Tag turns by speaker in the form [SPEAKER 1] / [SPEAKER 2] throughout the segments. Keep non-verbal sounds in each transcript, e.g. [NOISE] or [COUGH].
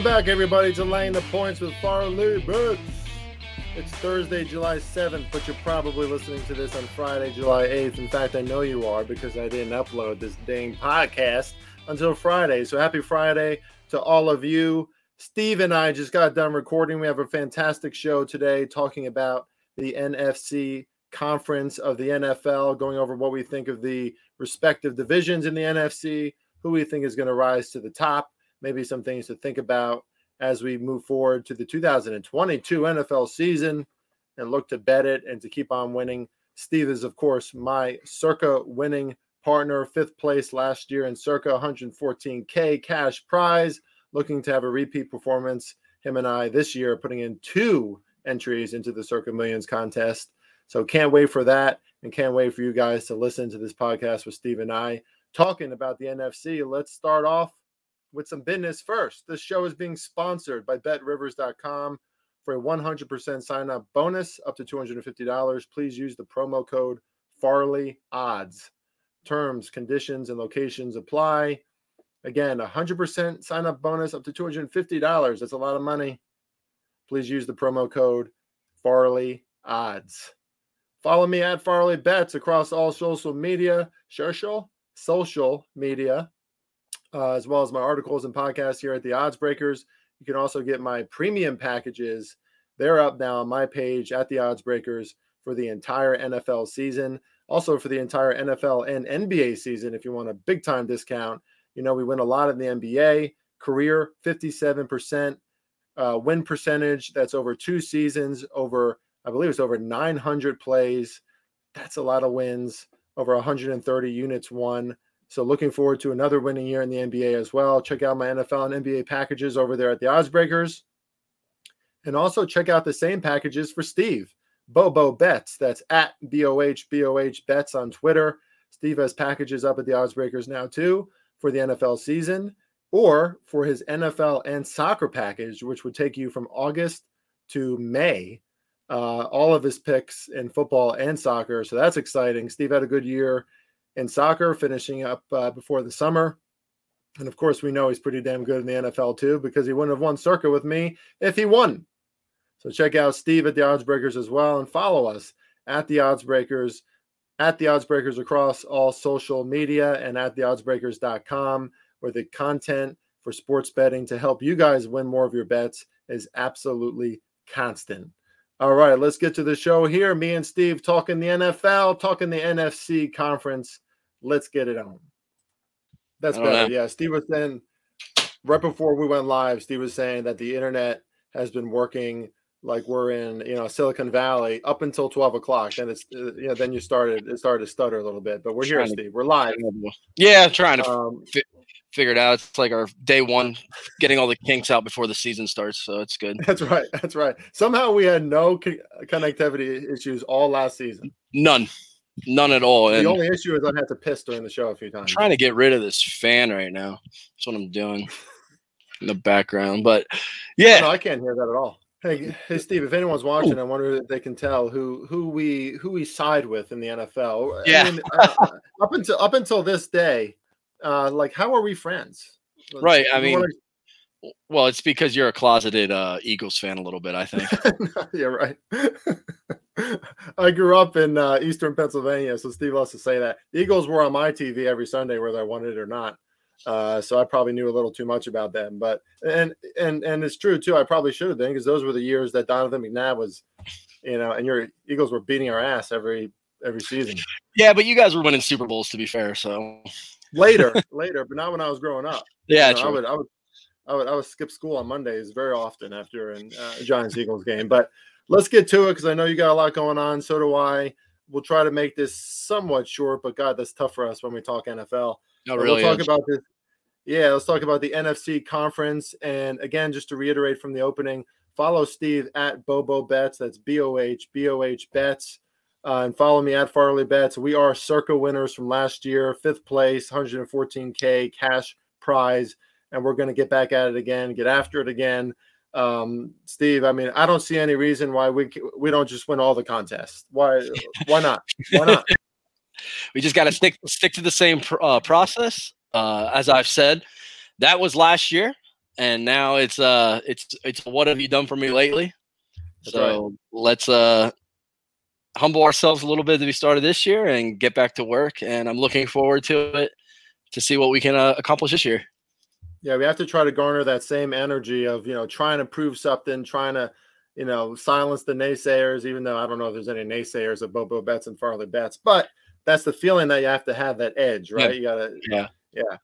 [SPEAKER 1] Welcome back, everybody, to Laying the Points with Farley Books. It's Thursday, July 7th, but you're probably listening to this on Friday, July 8th. In fact, I know you are because I didn't upload this dang podcast until Friday. So happy Friday to all of you. Steve and I just got done recording. We have a fantastic show today talking about the NFC conference of the NFL, going over what we think of the respective divisions in the NFC, who we think is going to rise to the top, maybe some things to think about as we move forward to the 2022 NFL season and look to bet it and to keep on winning. Steve is, of course, my circa winning partner, fifth place last year in circa 114K cash prize, looking to have a repeat performance. Him and I this year putting in two entries into the circa millions contest. So can't wait for that and can't wait for you guys to listen to this podcast with Steve and I talking about the NFC. Let's start off with some business first. This show is being sponsored by betrivers.com for a 100% sign up bonus up to $250. Please use the promo code Farley Odds. Terms, conditions, and locations apply. Again, 100% sign up bonus up to $250. That's a lot of money. Please use the promo code Farley Odds. Follow me at Farley Bets across all social media, social, social media uh, as well as my articles and podcasts here at the Odds Breakers. You can also get my premium packages. They're up now on my page at the Odds Breakers for the entire NFL season. Also for the entire NFL and NBA season, if you want a big time discount. You know, we win a lot in the NBA. Career 57% uh, win percentage. That's over two seasons, over, I believe it's over 900 plays. That's a lot of wins, over 130 units won. So looking forward to another winning year in the NBA as well. Check out my NFL and NBA packages over there at the Oddsbreakers. And also check out the same packages for Steve. Bobo Bets. That's at BOH BOH Bets on Twitter. Steve has packages up at the Oddsbreakers now too for the NFL season or for his NFL and soccer package, which would take you from August to May. Uh, all of his picks in football and soccer. So that's exciting. Steve had a good year in soccer, finishing up uh, before the summer. And of course, we know he's pretty damn good in the NFL too, because he wouldn't have won Circa with me if he won. So check out Steve at the Odds Breakers as well, and follow us at the Odds Breakers, at the Odds Breakers across all social media, and at the theoddsbreakers.com, where the content for sports betting to help you guys win more of your bets is absolutely constant. All right, let's get to the show here. Me and Steve talking the NFL, talking the NFC conference. Let's get it on. That's better. Yeah, Steve was saying right before we went live, Steve was saying that the internet has been working like we're in, you know, Silicon Valley up until 12 o'clock. Then it's, uh, you know, then you started, it started to stutter a little bit, but we're here, Steve. We're live.
[SPEAKER 2] Yeah, trying to um, figured out. It's like our day one, getting all the kinks out before the season starts. So it's good. [LAUGHS]
[SPEAKER 1] That's right. That's right. Somehow we had no co- connectivity issues all last season.
[SPEAKER 2] None. None at all.
[SPEAKER 1] The only issue is I had to piss during the show a few times.
[SPEAKER 2] I'm trying to get rid of this fan right now. That's what I'm doing in the background. But yeah.
[SPEAKER 1] No, I can't hear that at all. Hey, hey, Steve. If anyone's watching. I wonder if they can tell who who we who we side with in the NFL.
[SPEAKER 2] Yeah.
[SPEAKER 1] I mean, uh, up until up until this day, uh, like how are we friends?
[SPEAKER 2] Right. I mean, wanna... well, it's because you're a closeted uh, Eagles fan a little bit, I think. [LAUGHS]
[SPEAKER 1] yeah, right. [LAUGHS] I grew up in uh, Eastern Pennsylvania, so Steve loves to say that the Eagles were on my TV every Sunday, whether I wanted it or not. Uh, so I probably knew a little too much about them, but and and and it's true too. I probably should have been because those were the years that Donovan McNabb was, you know, and your Eagles were beating our ass every every season.
[SPEAKER 2] Yeah, but you guys were winning Super Bowls to be fair, so
[SPEAKER 1] later, [LAUGHS] later, but not when I was growing up.
[SPEAKER 2] Yeah,
[SPEAKER 1] you know, I would, I would, I would, I would skip school on Mondays very often after a uh, Giants Eagles game. But let's get to it because I know you got a lot going on. So do I. We'll try to make this somewhat short, but God, that's tough for us when we talk NFL.
[SPEAKER 2] No, really.
[SPEAKER 1] We'll talk about this. Yeah, let's talk about the NFC conference. And again, just to reiterate from the opening, follow Steve at Bobo Bets. That's B O H B O H Bets. Uh, and follow me at Farley Bets. We are circa winners from last year, fifth place, 114K cash prize. And we're going to get back at it again, get after it again. Um, Steve, I mean, I don't see any reason why we we don't just win all the contests. Why why not? Why not? [LAUGHS]
[SPEAKER 2] we just got to stick stick to the same pr- uh, process. Uh, as I've said, that was last year, and now it's uh it's it's what have you done for me lately? That's so right. let's uh humble ourselves a little bit to be started this year and get back to work. And I'm looking forward to it to see what we can uh, accomplish this year.
[SPEAKER 1] Yeah, we have to try to garner that same energy of you know trying to prove something, trying to you know silence the naysayers. Even though I don't know if there's any naysayers of Bobo Bets and Farley Bets, but that's the feeling that you have to have that edge, right? Yeah. You gotta,
[SPEAKER 2] yeah,
[SPEAKER 1] yeah.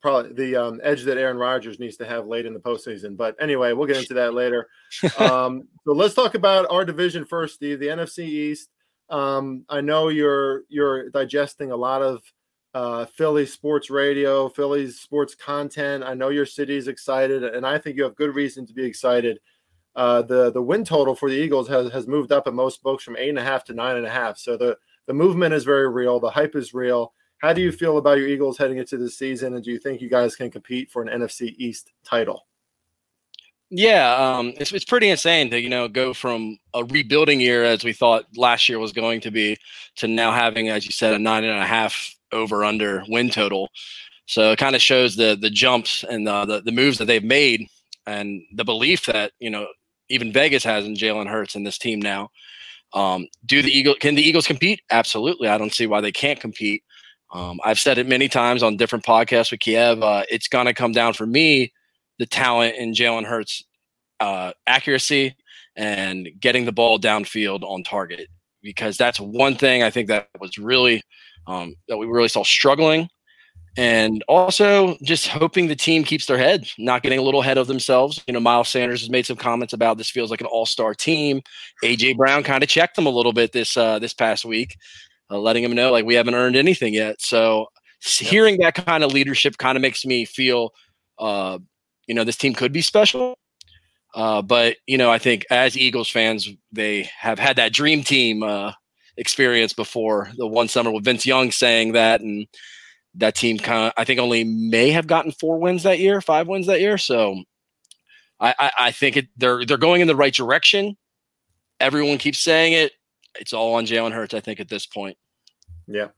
[SPEAKER 1] Probably the um, edge that Aaron Rodgers needs to have late in the postseason. But anyway, we'll get into that [LAUGHS] later. um, so let's talk about our division first, Steve. The NFC East. Um, I know you're you're digesting a lot of uh, Philly sports radio, Philly's sports content. I know your city's excited, and I think you have good reason to be excited. Uh, the the win total for the Eagles has, has moved up in most books from eight and a half to nine and a half. So the the movement is very real. The hype is real. How do you feel about your Eagles heading into the season, and do you think you guys can compete for an NFC East title?
[SPEAKER 2] Yeah, um, it's it's pretty insane to you know go from a rebuilding year as we thought last year was going to be to now having, as you said, a nine and a half over under win total. So it kind of shows the the jumps and the, the, the moves that they've made and the belief that you know even Vegas has in Jalen Hurts and this team now. Um, do the Eagle can the Eagles compete? Absolutely. I don't see why they can't compete. Um, I've said it many times on different podcasts with Kiev. Uh, it's going to come down for me the talent in Jalen Hurts' uh, accuracy and getting the ball downfield on target because that's one thing I think that was really um, that we really saw struggling. And also just hoping the team keeps their head, not getting a little ahead of themselves. You know, Miles Sanders has made some comments about this feels like an all-star team. AJ Brown kind of checked them a little bit this uh, this past week, uh, letting them know like we haven't earned anything yet. So hearing that kind of leadership kind of makes me feel, uh, you know, this team could be special. Uh, but you know, I think as Eagles fans, they have had that dream team uh, experience before the one summer with Vince Young saying that, and that team kind of I think only may have gotten four wins that year, five wins that year. So I, I, I think it, they're they're going in the right direction. Everyone keeps saying it. It's all on Jalen Hurts, I think, at this point.
[SPEAKER 1] Yeah.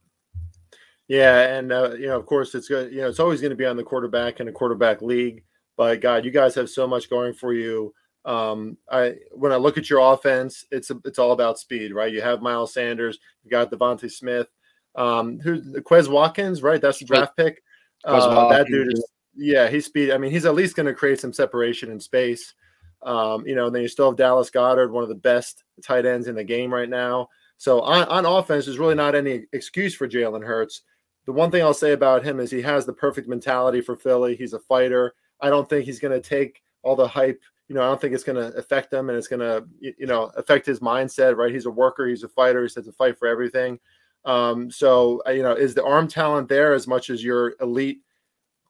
[SPEAKER 1] Yeah, and uh, you know, of course, it's good. You know, it's always going to be on the quarterback in a quarterback league. But God, you guys have so much going for you. Um, I when I look at your offense, it's a, it's all about speed, right? You have Miles Sanders, you got DeVonta Smith, um, who Quez Watkins, right? That's the draft pick. Uh, that dude is yeah, he's speed. I mean, he's at least going to create some separation in space. Um, you know, then you still have Dallas Goedert, one of the best tight ends in the game right now. So on, on offense, there's really not any excuse for Jalen Hurts. The one thing I'll say about him is he has the perfect mentality for Philly. He's a fighter. I don't think he's going to take all the hype you know, I don't think it's going to affect him and it's going to, you know, affect his mindset, right? He's a worker, he's a fighter, he says to fight for everything. Um, so, uh, you know, is the arm talent there as much as your elite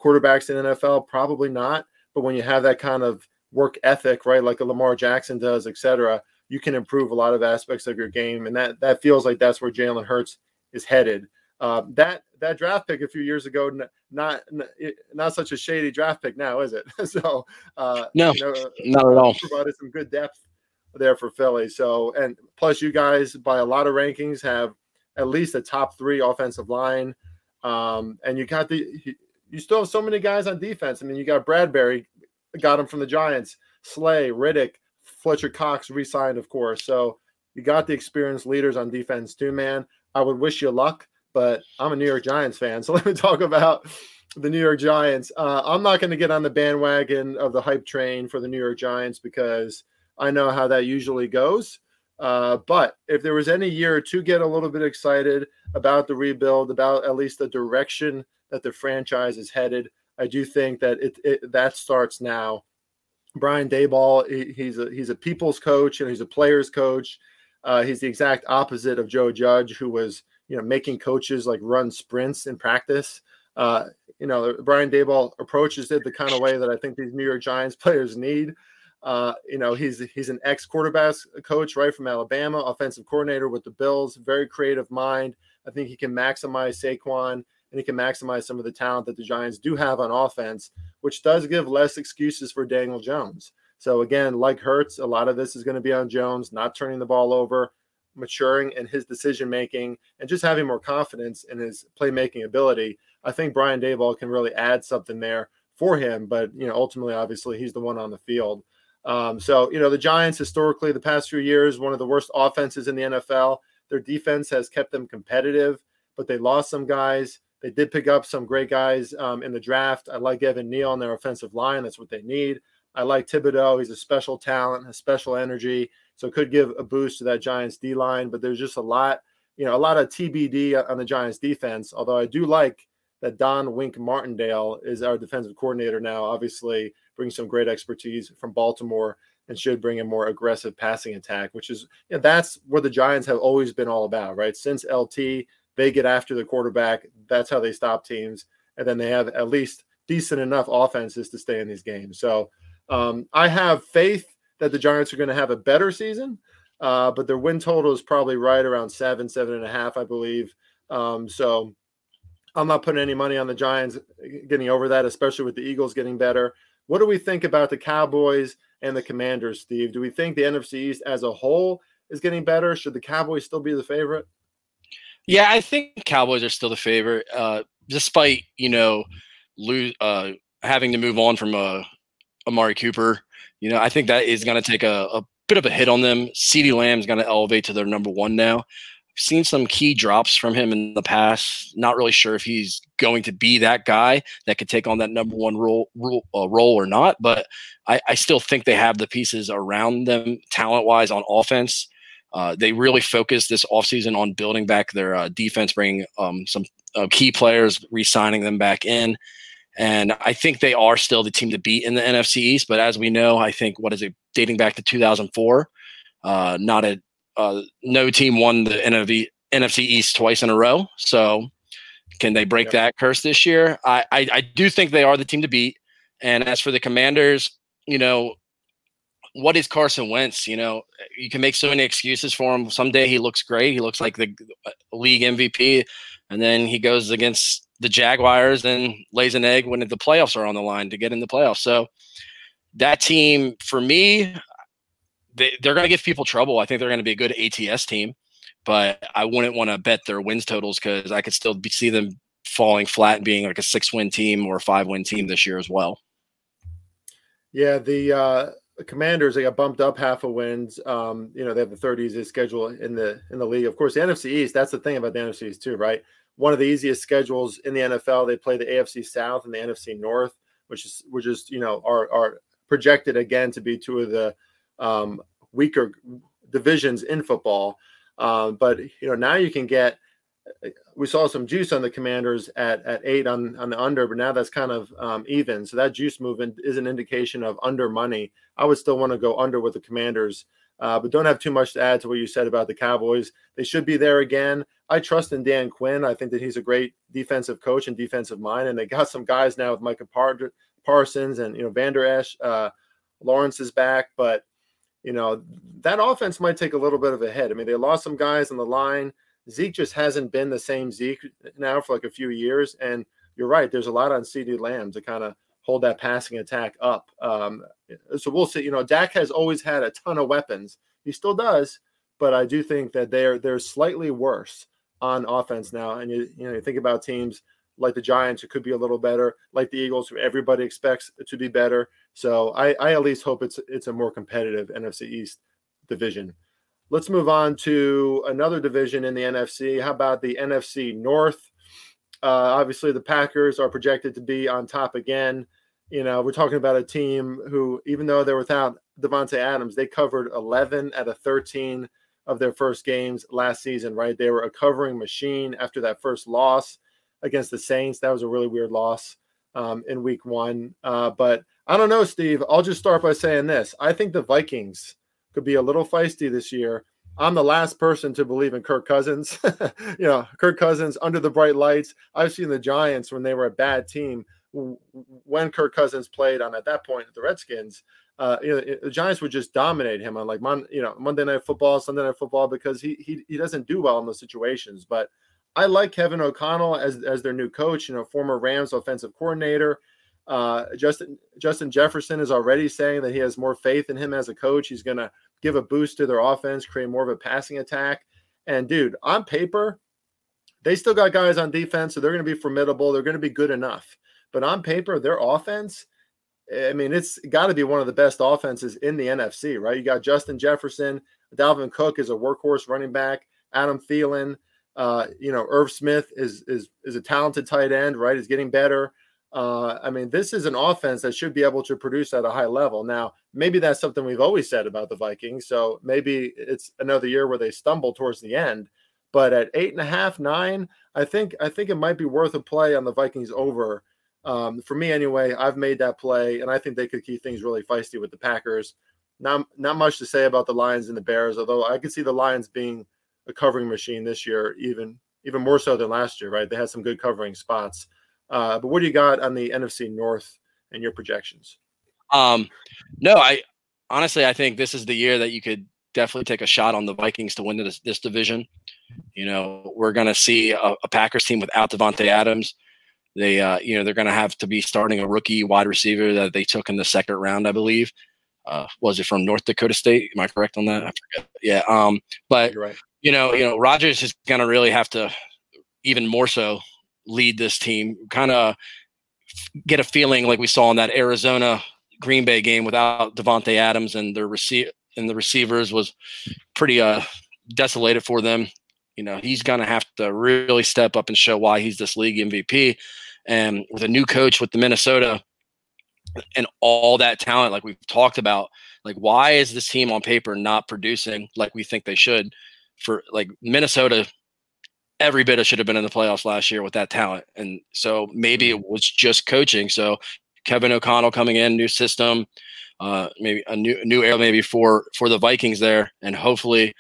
[SPEAKER 1] quarterbacks in NFL? Probably not. But when you have that kind of work ethic, right, like a Lamar Jackson does, et cetera, you can improve a lot of aspects of your game. And that that feels like that's where Jalen Hurts is headed. Uh, that that draft pick a few years ago, not not such a shady draft pick now, is it? [LAUGHS] so
[SPEAKER 2] uh, no, you know, not at all.
[SPEAKER 1] Provided some good depth there for Philly. So and plus, you guys by a lot of rankings have at least a top three offensive line, um, and you got the you still have so many guys on defense. I mean, you got Bradberry, got him from the Giants, Slay, Reddick, Fletcher Cox re-signed, of course. So you got the experienced leaders on defense too, man. I would wish you luck but I'm a New York Giants fan. [LAUGHS] So let me talk about the New York Giants. Uh, I'm not going to get on the bandwagon of the hype train for the New York Giants because I know how that usually goes. Uh, but if there was any year to get a little bit excited about the rebuild, about at least the direction that the franchise is headed, I do think that it, it that starts now. Brian Daboll, he, he's a he's a people's coach and he's a players coach. Uh, he's the exact opposite of Joe Judge, who was you know making coaches like run sprints in practice. Uh, you know, Brian Daboll approaches it the kind of way that I think these New York Giants [LAUGHS] players need. Uh, you know, he's he's an ex quarterback coach right from Alabama, offensive coordinator with the Bills, very creative mind. I think he can maximize Saquon and he can maximize some of the talent that the Giants do have on offense, which does give less excuses for Daniel Jones. So again, like Hurts, a lot of this is going to be on Jones, not turning the ball over, maturing in his decision making and just having more confidence in his playmaking ability, I think Brian Daboll can really add something there for him, but you know, ultimately, obviously, he's the one on the field. Um, so you know, the Giants historically, the past few years, one of the worst offenses in the NFL. Their defense has kept them competitive, but they lost some guys. They did pick up some great guys um, in the draft. I like Evan Neal on their offensive line. That's what they need. I like Thibodeaux. He's a special talent, a special energy, so could give a boost to that Giants D line. But there's just a lot, you know, a lot of TBD on the Giants defense. Although I do like that Don Wink Martindale is our defensive coordinator now. Obviously, brings some great expertise from Baltimore and should bring a more aggressive passing attack, which is you know, that's where the Giants have always been all about, right? Since LT, they get after the quarterback. That's how they stop teams, and then they have at least decent enough offenses to stay in these games. So um, I have faith that the Giants are going to have a better season, uh, but their win total is probably right around seven, seven and a half, I believe. Um, so I'm not putting any money on the Giants getting over that, especially with the Eagles getting better. What do we think about the Cowboys and the Commanders, Steve? Do we think the NFC East as a whole is getting better? Should the Cowboys still be the favorite?
[SPEAKER 2] Yeah, I think Cowboys are still the favorite, uh, despite you know lose uh, having to move on from uh, Amari Cooper. You know, I think that is going to take a, a, bit of a hit on them. CeeDee Lamb is going to elevate to their number one now I've seen some key drops from him in the past. Not really sure if he's going to be that guy that could take on that number one role, role, uh, role or not. But I, I, still think they have the pieces around them, talent wise, on offense. Uh, they really focused this offseason on building back their uh, defense, bringing um, some uh, key players, re signing them back in. And I think they are still the team to beat in the NFC East. But as we know, I think what is it, dating back to 2004, uh, not a uh, no team won the NFV, NFC East twice in a row. So can they break that curse this year? I, I, I do think they are the team to beat. And as for the Commanders, you know, what is Carson Wentz? You know, you can make so many excuses for him. Someday he looks great. He looks like the uh, league MVP. And then he goes against the Jaguars and lays an egg when the playoffs are on the line to get in the playoffs. So that team, for me, they, they're going to give people trouble. I think they're going to be a good ATS team, but I wouldn't want to bet their wins totals because I could still be, see them falling flat and being like a six win team or five win team this year as well.
[SPEAKER 1] Yeah, the uh, Commanders they got bumped up half a wins. Um, you know they have the third easiest schedule in the in the league. Of course, the NFC East. That's the thing about the NFC East too, right? One of the easiest schedules in the NFL. They play the AFC South and the NFC North, which is which is you know are are projected again to be two of the um, weaker divisions in football. Um, but you know now you can get. We saw some juice on the Commanders at at eight on on the under, but now that's kind of um, even. So that juice movement is an indication of under money. I would still want to go under with the Commanders. Uh, but don't have too much to add to what you said about the Cowboys. They should be there again. I trust in Dan Quinn. I think that he's a great defensive coach and defensive mind, and they got some guys now with Micah Parsons and you know Vander Esch. Uh, Lawrence is back, but you know, that offense might take a little bit of a hit. I mean, they lost some guys on the line. Zeke just hasn't been the same Zeke now for like a few years. And you're right, there's a lot on CeeDee Lamb to kind of hold that passing attack up. Um, so we'll see. You know, Dak has always had a ton of weapons. He still does, but I do think that they're they're slightly worse on offense now. And you you know, you think about teams like the Giants, who could be a little better, like the Eagles, who everybody expects to be better. So I, I at least hope it's it's a more competitive NFC East division. Let's move on to another division in the NFC. How about the NFC North? Uh, obviously, the Packers are projected to be on top again. You know, we're talking about a team who, even though they're without Davante Adams, they covered 11 out of 13 of their first games last season, right? They were a covering machine after that first loss against the Saints. That was a really weird loss um, in week one. Uh, but I don't know, Steve. I'll just start by saying this. I think the Vikings could be a little feisty this year. I'm the last person to believe in Kirk Cousins. [LAUGHS] you know, Kirk Cousins under the bright lights. I've seen the Giants when they were a bad team when Kirk Cousins played on at that point at the Redskins. Uh, you know, the Giants would just dominate him on like Mon, you know, Monday Night Football, Sunday Night Football because he he he doesn't do well in those situations. But I like Kevin O'Connell as as their new coach. You know, former Rams offensive coordinator. Uh, Justin Justin Jefferson is already saying that he has more faith in him as a coach. He's going to give a boost to their offense, create more of a passing attack. And dude, on paper, they still got guys on defense, so they're going to be formidable. They're going to be good enough. but on paper, their offense, I mean, it's got to be one of the best offenses in the NFC, right? You got Justin Jefferson, Dalvin Cook is a workhorse running back, Adam Thielen, uh, you know, Irv Smith is is is a talented tight end, right? Is getting better. Uh, I mean, this is an offense that should be able to produce at a high level. Now, maybe that's something we've always said about the Vikings. So maybe it's another year where they stumble towards the end. But at eight and a half, nine, I think I think it might be worth a play on the Vikings over. Um, for me, anyway, I've made that play, and I think they could keep things really feisty with the Packers. Not not much to say about the Lions and the Bears, although I could see the Lions being a covering machine this year, even even more so than last year. Right? They had some good covering spots. Uh, but what do you got on the NFC North and your projections?
[SPEAKER 2] Um, no, I honestly I think this is the year that you could definitely take a shot on the Vikings to win this, this division. You know, we're going to see a, a, Packers team without Davante Adams. They, uh, you know, they're going to have to be starting a rookie wide receiver that they took in the second round, I believe. Uh, was it from North Dakota State? Am I correct on that? I forget. Yeah. Um, but right. you know, you know, Rodgers is going to really have to even more so lead this team. Kind of get a feeling like we saw in that Arizona Green Bay game without Davante Adams and their receive and the receivers was pretty uh desolated for them. You know, he's gonna have to really step up and show why he's this league MVP. And with a new coach with the Minnesota and all that talent, like we've talked about, like why is this team on paper not producing like we think they should? For like Minnesota, every bit of should have been in the playoffs last year with that talent. And so maybe it was just coaching. So Kevin O'Connell coming in, new system, uh, maybe a new new era maybe for for the Vikings there, and hopefully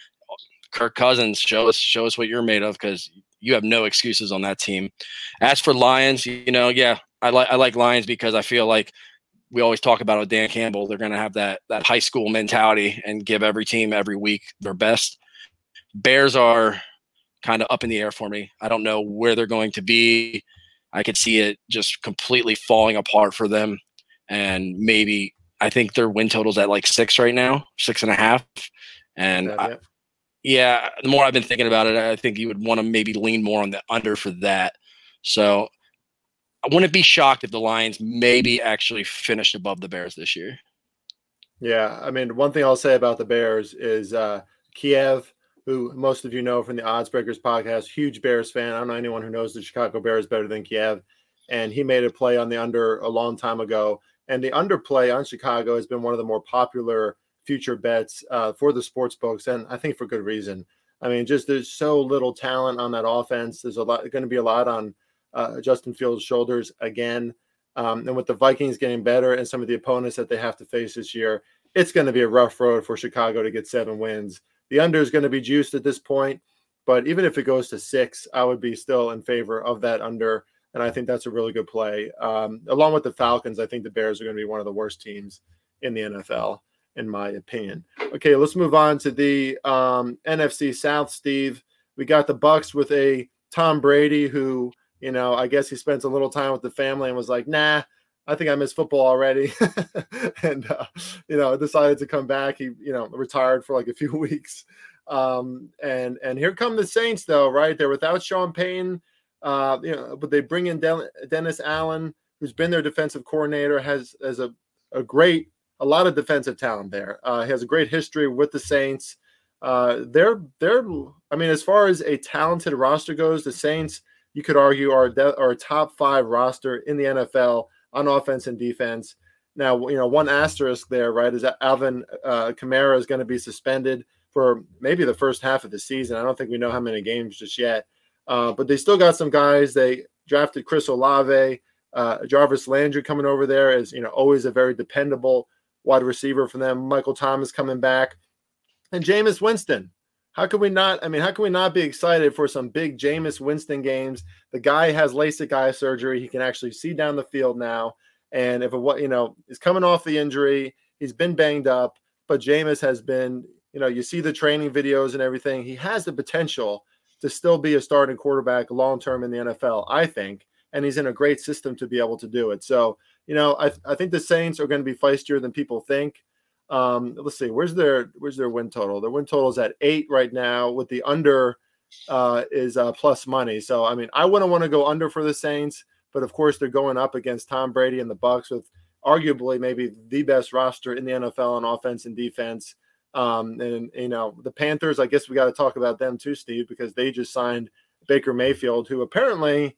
[SPEAKER 2] Kirk Cousins show us show us what you're made of because you have no excuses on that team. As for Lions, you know, yeah, I like I like Lions because I feel like we always talk about with Dan Campbell, they're going to have that that high school mentality and give every team every week their best. Bears are kind of up in the air for me. I don't know where they're going to be. I could see it just completely falling apart for them, and maybe I think their win total's at like six right now, six and a half. And yeah, I, yeah, the more I've been thinking about it, I think you would want to maybe lean more on the under for that. So I wouldn't be shocked if the Lions maybe actually finished above the Bears this year.
[SPEAKER 1] Yeah, I mean, one thing I'll say about the Bears is uh, Kiev, who most of you know from the Odds Breakers podcast, huge Bears fan. I don't know anyone who knows the Chicago Bears better than Kiev, and he made a play on the under a long time ago and the underplay on Chicago has been one of the more popular future bets uh, for the sports books, and I think for good reason. I mean, just there's so little talent on that offense. There's a lot going to be a lot on uh, Justin Fields' shoulders again. Um, and with the Vikings getting better and some of the opponents that they have to face this year, it's going to be a rough road for Chicago to get seven wins. The under is going to be juiced at this point, but even if it goes to six, I would be still in favor of that under and I think that's a really good play. Um, along with the Falcons, I think the Bears are going to be one of the worst teams in the NFL, in my opinion. Okay, let's move on to the um, NFC South. Steve, we got the Bucks with a Tom Brady who, you know, I guess he spent a little time with the family and was like, "Nah, I think I miss football already," [LAUGHS] and uh, you know, decided to come back. He, you know, retired for like a few [LAUGHS] weeks. Um, and and here come the Saints, though, right? They're without Sean Payton uh, you know, but they bring in De- Dennis Allen, who's been their defensive coordinator, has has a, a great, a lot of defensive talent there. Uh, he has a great history with the Saints. Uh, they're they're, I mean, as far as a talented roster goes, the Saints, you could argue, are de- are a top five roster in the NFL on offense and defense. Now, you know, one asterisk there, right, is that Alvin uh, Kamara is going to be suspended for maybe the first half of the season. I don't think we know how many games just yet. Uh, but they still got some guys. They drafted Chris Olave, uh, Jarvis Landry coming over there is, you know always a very dependable wide receiver for them. Michael Thomas coming back, and Jameis Winston. How can we not? I mean, how can we not be excited for some big Jameis Winston games? The guy has LASIK eye surgery. He can actually see down the field now. And if it, you know, he's coming off the injury, he's been banged up, but Jameis has been, you know, you see the training videos and everything. He has the potential to still be a starting quarterback long term in the NFL, I think. And he's in a great system to be able to do it. So, you know, I, I think the Saints are going to be feistier than people think. Um, let's see, where's their where's their win total? Their win total is at eight right now, with the under uh, is uh, plus money. So, I mean, I wouldn't want to go under for the Saints, but of course they're going up against Tom Brady and the Bucks with arguably maybe the best roster in the NFL on offense and defense. Um, and you know the Panthers, I guess we got to talk about them too, Steve, because they just signed Baker Mayfield, who apparently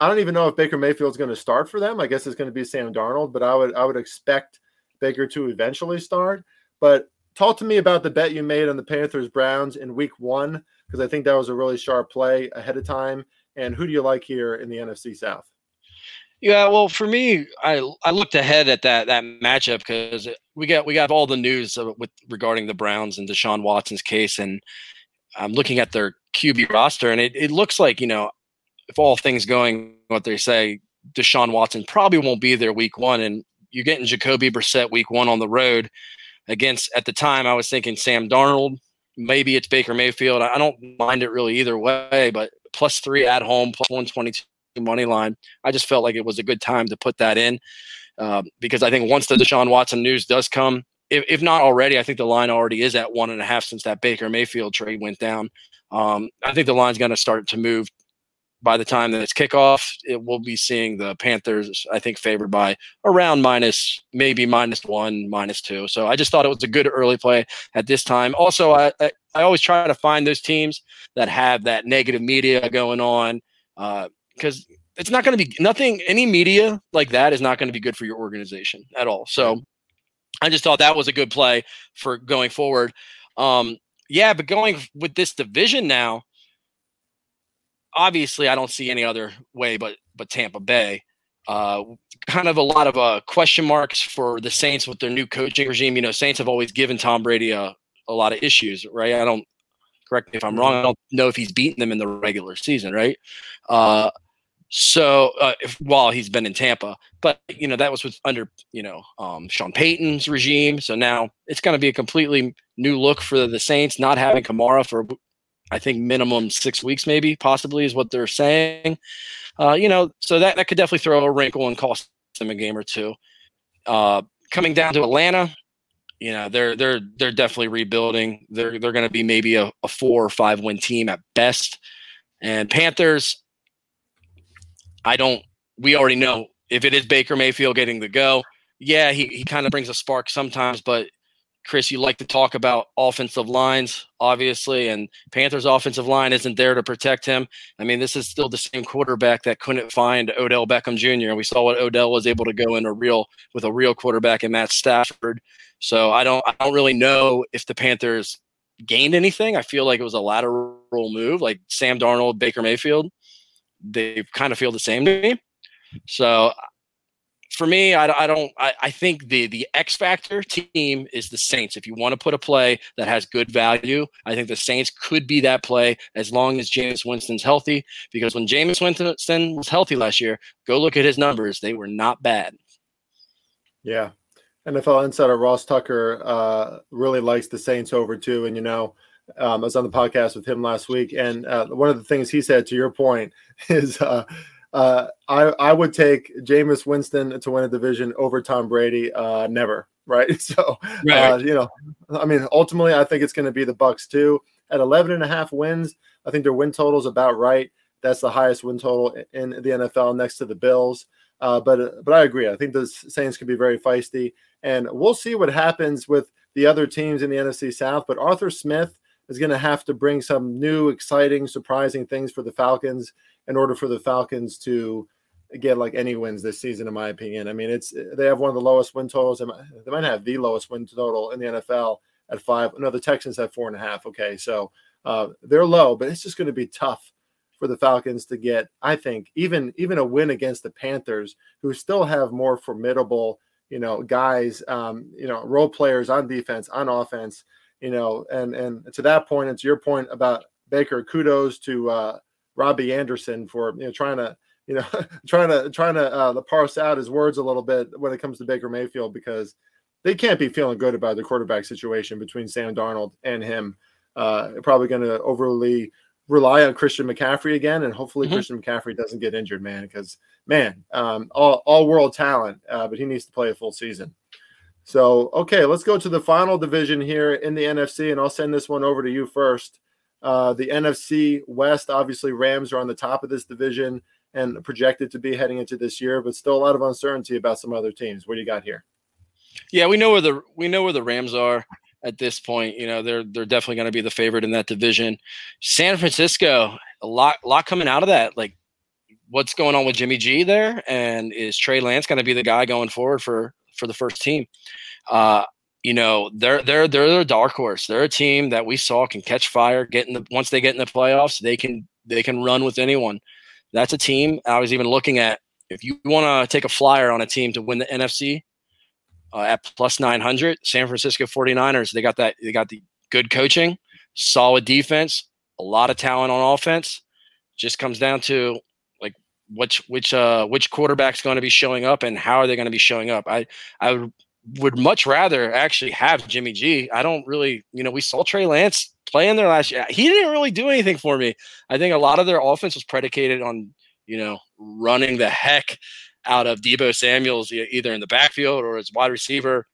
[SPEAKER 1] I don't even know if Baker Mayfield's going to start for them. I guess it's going to be Sam Darnold, but I would I would expect Baker to eventually start. But talk to me about the bet you made on the Panthers Browns in Week One because I think that was a really sharp play ahead of time. And who do you like here in the NFC South?
[SPEAKER 2] Yeah, well, for me, I I looked ahead at that that matchup because we got we got all the news with regarding the Browns and Deshaun Watson's case, and I'm looking at their QB roster, and it, it looks like you know if all things going what they say, Deshaun Watson probably won't be there week one, and you're getting Jacoby Brissett week one on the road against. At the time, I was thinking Sam Darnold, maybe it's Baker Mayfield. I don't mind it really either way, but plus three at home, plus one twenty two money line. I just felt like it was a good time to put that in uh, because I think once the Deshaun Watson news does come, if, if not already, I think the line already is at one and a half since that Baker Mayfield trade went down. Um, I think the line's going to start to move by the time that it's kickoff. It will be seeing the Panthers, I think, favored by around minus maybe minus one, minus two. So I just thought it was a good early play at this time. Also, I I, I always try to find those teams that have that negative media going on because uh, it's not going to be nothing. Any media like that is not going to be good for your organization at all. So I just thought that was a good play for going forward. Um, yeah, but going with this division now, obviously I don't see any other way but but Tampa Bay. Uh, kind of a lot of uh, question marks for the Saints with their new coaching regime. You know, Saints have always given Tom Brady a, a lot of issues, right? I don't correct me if I'm wrong. I don't know if he's beaten them in the regular season, right? Uh, so uh, if, while he's been in Tampa, but you know that was with under you know um, Sean Payton's regime. So now it's going to be a completely new look for the Saints, not having Kamara for I think minimum six weeks, maybe possibly is what they're saying. Uh, you know, so that that could definitely throw a wrinkle and cost them a game or two. Uh, coming down to Atlanta, you know they're they're they're definitely rebuilding. They're they're going to be maybe a, a four or five win team at best. And Panthers, I don't. We already know if it is Baker Mayfield getting the go. Yeah, he, he kind of brings a spark sometimes, but Chris, you like to talk about offensive lines, obviously, and Panthers' offensive line isn't there to protect him. I mean, this is still the same quarterback that couldn't find Odell Beckham Jr. And we saw what Odell was able to go in a real with a real quarterback in Matt Stafford. So I don't I don't really know if the Panthers gained anything. I feel like it was a lateral move, like Sam Darnold, Baker Mayfield they kind of feel the same to me. So for me, I, I don't. I, I, think the the X factor team is the Saints. If you want to put a play that has good value, I think the Saints could be that play as long as Jameis Winston's healthy. Because when Jameis Winston was healthy last year, go look at his numbers; they were not bad.
[SPEAKER 1] Yeah, NFL insider Ross Tucker uh, really likes the Saints over too, and you know um, I was on the podcast with him last week, and uh, one of the things he said, to your point, [LAUGHS] is uh, uh, I I would take Jameis Winston to win a division over Tom Brady. Uh, never, right? [LAUGHS] So, right. Uh, you know, I mean, ultimately, I think it's going to be the Bucks too. At 11 and a half wins, I think their win total is about right. That's the highest win total in the NFL, next to the Bills. Uh, but but I agree. I think the Saints can be very feisty, and we'll see what happens with the other teams in the NFC South. But Arthur Smith is going to have to bring some new, exciting, surprising things for the Falcons in order for the Falcons to get like any wins this season, in my opinion. I mean, it's they have one of the lowest win totals. They might have the lowest win total in the NFL at five. No, the Texans have four and a half. Okay, so uh, they're low, but it's just going to be tough for the Falcons to get. I think even even a win against the Panthers, who still have more formidable, you know, guys, um, you know, role players on defense, on offense you know, and and to that point, it's your point about Baker. Kudos to uh, Robbie Anderson for you know trying to you know [LAUGHS] trying to trying to uh, parse out his words a little bit when it comes to Baker Mayfield because they can't be feeling good about the quarterback situation between Sam Darnold and him. Uh, probably going to overly rely on Christian McCaffrey again, and hopefully mm-hmm. Christian McCaffrey doesn't get injured, man. Because man, um, all all world talent, uh, but he needs to play a full season. So, okay, let's go to the final division here in the NFC, and I'll send this one over to you first. Uh, the NFC West, obviously, Rams are on the top of this division, and projected to be heading into this year, but still a lot of uncertainty about some other teams. What do you got here?
[SPEAKER 2] Yeah, we know where the we know where the Rams are at this point. You know, they're they're definitely going to be the favorite in that division. San Francisco, a lot lot coming out of that. Like, what's going on with Jimmy G there, and is Trey Lance going to be the guy going forward for for the first team? Uh, you know, they're they're they're a dark horse. They're a team that we saw can catch fire. Get in the once they get in the playoffs, they can they can run with anyone. That's a team. I was even looking at if you want to take a flyer on a team to win the NFC uh, at plus 900, San Francisco 49ers, they got that they got the good coaching, solid defense, a lot of talent on offense. Just comes down to which which uh which quarterback's going to be showing up and how are they going to be showing up. I I would much rather actually have Jimmy G. I don't really, you know, we saw Trey Lance play in there last year. He didn't really do anything for me. I think a lot of their offense was predicated on, you know, running the heck out of Deebo Samuels either in the backfield or as wide receiver.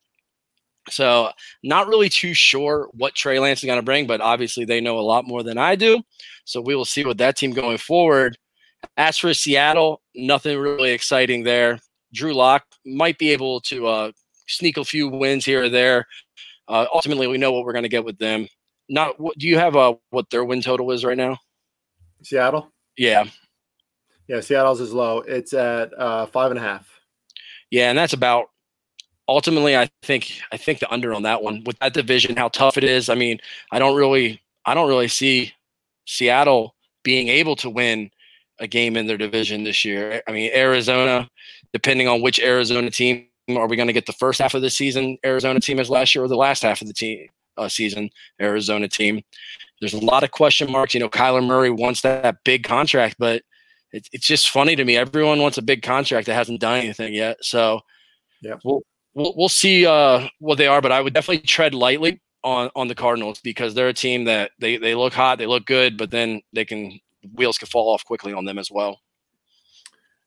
[SPEAKER 2] So, not really too sure what Trey Lance is going to bring, but obviously they know a lot more than I do. So, we will see what that team going forward. As for Seattle, nothing really exciting there. Drew Lock might be able to uh, sneak a few wins here or there. Uh, ultimately, we know what we're going to get with them. Not what do you have? Uh, what their win total is right now?
[SPEAKER 1] Seattle.
[SPEAKER 2] Yeah.
[SPEAKER 1] Yeah, Seattle's is low. It's at uh, five and a half.
[SPEAKER 2] Yeah, and that's about. Ultimately, I think I think the under on that one with that division, how tough it is. I mean, I don't really, I don't really see Seattle being able to win a game in their division this year. I mean, Arizona, depending on which Arizona team are we going to get the first half of the season Arizona team as last year or the last half of the team uh, season Arizona team? There's a lot of question marks. You know, Kyler Murray wants that big contract, but it, it's just funny to me. Everyone wants a big contract that hasn't done anything yet. So,
[SPEAKER 1] yeah,
[SPEAKER 2] we'll we'll, we'll see uh, what they are, but I would definitely tread lightly on on the Cardinals because they're a team that they they look hot, they look good, but then they can wheels can fall off quickly on them as well.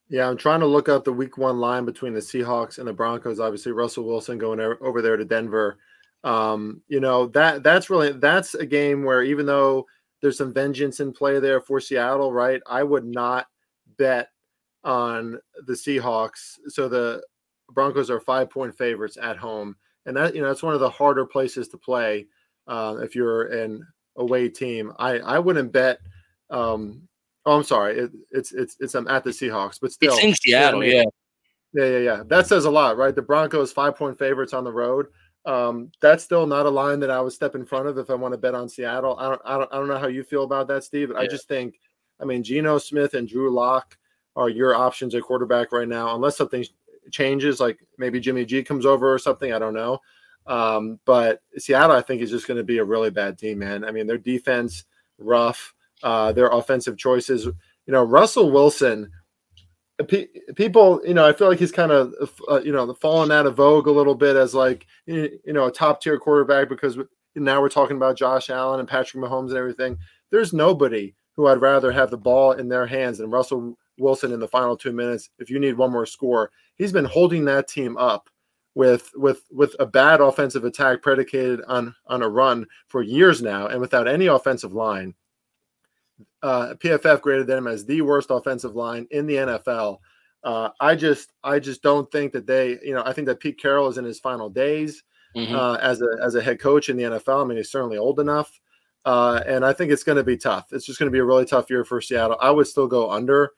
[SPEAKER 1] Yeah, I'm trying to look up the week one line between the Seahawks and the Broncos. Obviously, Russell Wilson going over there to Denver. Um, you know that that's really that's a game where even though there's some vengeance in play there for Seattle, right? I would not bet on the Seahawks. So the Broncos are five point favorites at home, and that you know that's one of the harder places to play uh, if you're an away team. I I wouldn't bet um, Oh, I'm sorry. It, it's it's it's I'm um, at the Seahawks, but still,
[SPEAKER 2] it's in Seattle. Yeah,
[SPEAKER 1] yeah, yeah, yeah. That says a lot, right? The Broncos five point favorites on the road. Um, that's still not a line that I would step in front of if I want to bet on Seattle. I don't, I don't, I don't know how you feel about that, Steve. Yeah. I just think, I mean, Geno Smith and Drew Lock are your options at quarterback right now, unless something changes, like maybe Jimmy G comes over or something. I don't know. Um, but Seattle, I think, is just going to be a really bad team, man. I mean, their defense rough uh, their offensive choices. You know, Russell Wilson. people, you know, I feel like he's kind of, uh, you know, fallen out of vogue a little bit as like, you know, a top tier quarterback because now we're talking about Josh Allen and Patrick Mahomes and everything. There's nobody who I'd rather have the ball in their hands than Russell Wilson in the final two minutes. If you need one more score, he's been holding that team up with with with a bad offensive attack predicated on on a run for years now, and without any offensive line uh, PFF graded them as the worst offensive line in the NFL. Uh, I just I just don't think that they you know I think that Pete Carroll is in his final days mm-hmm. uh, as a as a head coach in the NFL. I mean he's certainly old enough, uh, and I think it's going to be tough. It's just going to be a really tough year for Seattle. I would still go under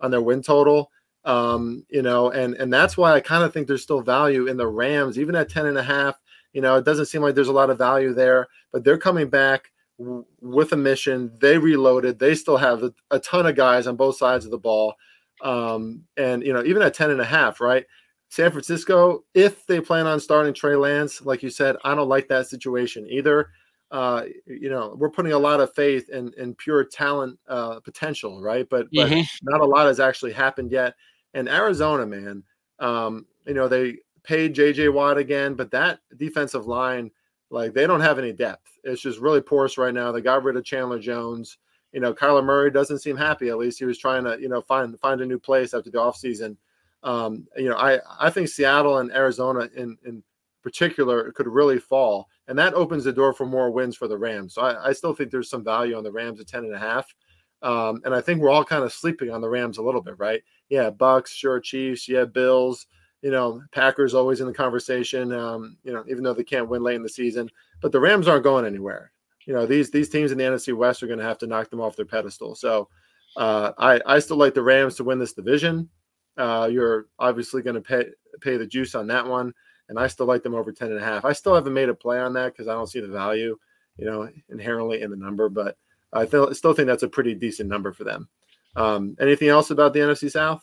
[SPEAKER 1] on their win total. Um, you know, and and that's why I kind of think there's still value in the Rams, even at 10 and a half. You know, it doesn't seem like there's a lot of value there, but they're coming back with a mission. They reloaded. They still have a, a ton of guys on both sides of the ball. Um, and, you know, even at 10 and a half, right? San Francisco, if they plan on starting Trey Lance, like you said, I don't like that situation either. Uh, you know, we're putting a lot of faith in, in pure talent uh, potential, right? But, but mm-hmm. not a lot has actually happened yet. And Arizona, man, um, you know, they paid JJ Watt again, but that defensive line – like they don't have any depth. It's just really porous right now. They got rid of Chandler Jones. You know, Kyler Murray doesn't seem happy. At least he was trying to, you know, find find a new place after the offseason. Um, you know, I I think Seattle and Arizona in in particular could really fall, and that opens the door for more wins for the Rams. So I, I still think there's some value on the Rams at ten and a half. Um, and I think we're all kind of sleeping on the Rams a little bit, right? Yeah, Bucks, sure, Chiefs, yeah, Bills, you know, Packers always in the conversation. Um, you know, even though they can't win late in the season, but the Rams aren't going anywhere. You know, these these teams in the NFC West are going to have to knock them off their pedestal. So uh, I I still like the Rams to win this division. Uh, you're obviously going to pay pay the juice on that one, and I still like them over 10 and a half. I still haven't made a play on that because I don't see the value, you know, inherently in the number, but I th- still think that's a pretty decent number for them. Um, anything else about the NFC South?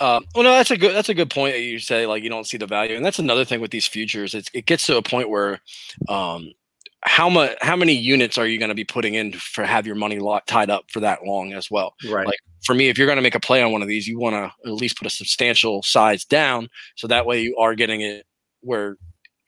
[SPEAKER 2] Uh, well, no, that's a good that's a good point that you say. Like you don't see the value, and that's another thing with these futures. It's, it gets to a point where, um, how much how many units are you going to be putting in for have your money lock, tied up for that long as well?
[SPEAKER 1] Right.
[SPEAKER 2] Like for me, if you're going to make a play on one of these, you want to at least put a substantial size down, so that way you are getting it where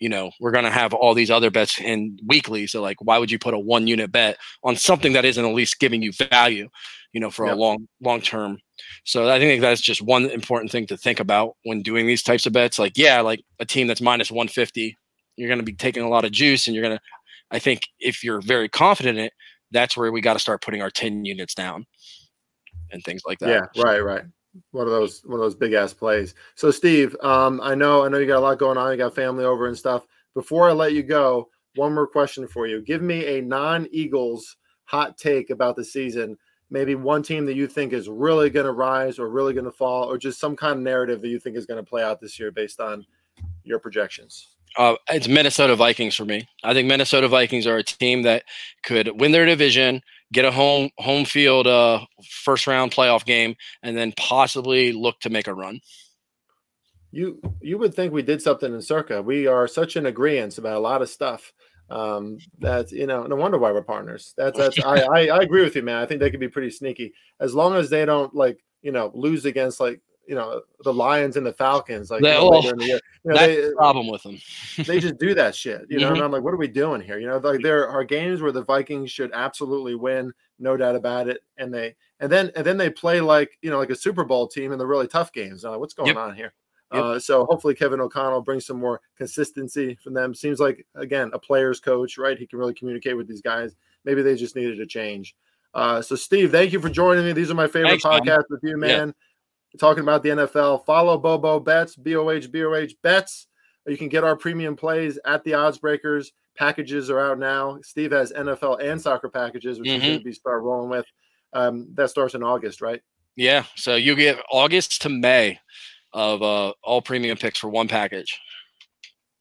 [SPEAKER 2] you know we're going to have all these other bets in weekly so like why would you put a one unit bet on something that isn't at least giving you value you know for yep. a long long term so i think that's just one important thing to think about when doing these types of bets like yeah like a team that's minus 150 you're going to be taking a lot of juice and you're going to i think if you're very confident in it that's where we got to start putting our 10 units down and things like that
[SPEAKER 1] yeah right right one of those one of those big ass plays. So Steve, um, I know I know you got a lot going on. You got family over and stuff. Before I let you go, one more question for you. Give me a non-Eagles hot take about the season. Maybe one team that you think is really going to rise or really going to fall, or just some kind of narrative that you think is going to play out this year based on your projections.
[SPEAKER 2] Uh, it's Minnesota Vikings for me. I think Minnesota Vikings are a team that could win their division, get a home home field uh, first round playoff game, and then possibly look to make a run.
[SPEAKER 1] You you would think we did something in Circa. We are such an agreement about a lot of stuff. Um, that's you know, no wonder why we're partners. That's that's [LAUGHS] I, I I agree with you, man. I think they could be pretty sneaky as long as they don't like you know lose against like you know the Lions and the Falcons like they, you know,
[SPEAKER 2] the You know, that's they, the problem with them. [LAUGHS]
[SPEAKER 1] they just do that shit, you know. Mm-hmm. And I'm like, what are we doing here? You know, like there are games where the Vikings should absolutely win, no doubt about it, and they and then and then they play like you know like a Super Bowl team in the really tough games. I'm Like, what's going yep. on here? Yep. Uh, so hopefully Kevin O'Connell brings some more consistency from them. Seems like again a player's coach, right? He can really communicate with these guys. Maybe they just needed a change. Uh, so Steve, thank you for joining me. These are my favorite Thanks, podcasts man. with you, man talking about the NFL. Follow Bobo Bets, B O H B O H Bets. You can get our premium plays at the Odds Breakers. Packages are out now. Steve has NFL and soccer packages, which mm-hmm. he's going to be start rolling with. Um, that starts in August, right?
[SPEAKER 2] Yeah. So you get August to May of uh, all premium picks for one package.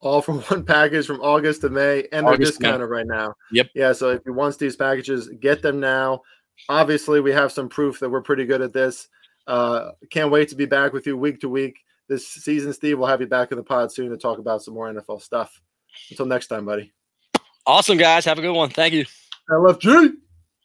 [SPEAKER 1] All for [LAUGHS] one package from August to May, and they're discounted right now.
[SPEAKER 2] Yep.
[SPEAKER 1] Yeah. So if you want these packages, get them now. Obviously, we have some proof that we're pretty good at this. Uh, can't wait to be back with you week to week this season, Steve. We'll have you back in the pod soon to talk about some more NFL stuff. Until next time, buddy.
[SPEAKER 2] Awesome, guys. Have a good one. Thank you.
[SPEAKER 1] I love LFG.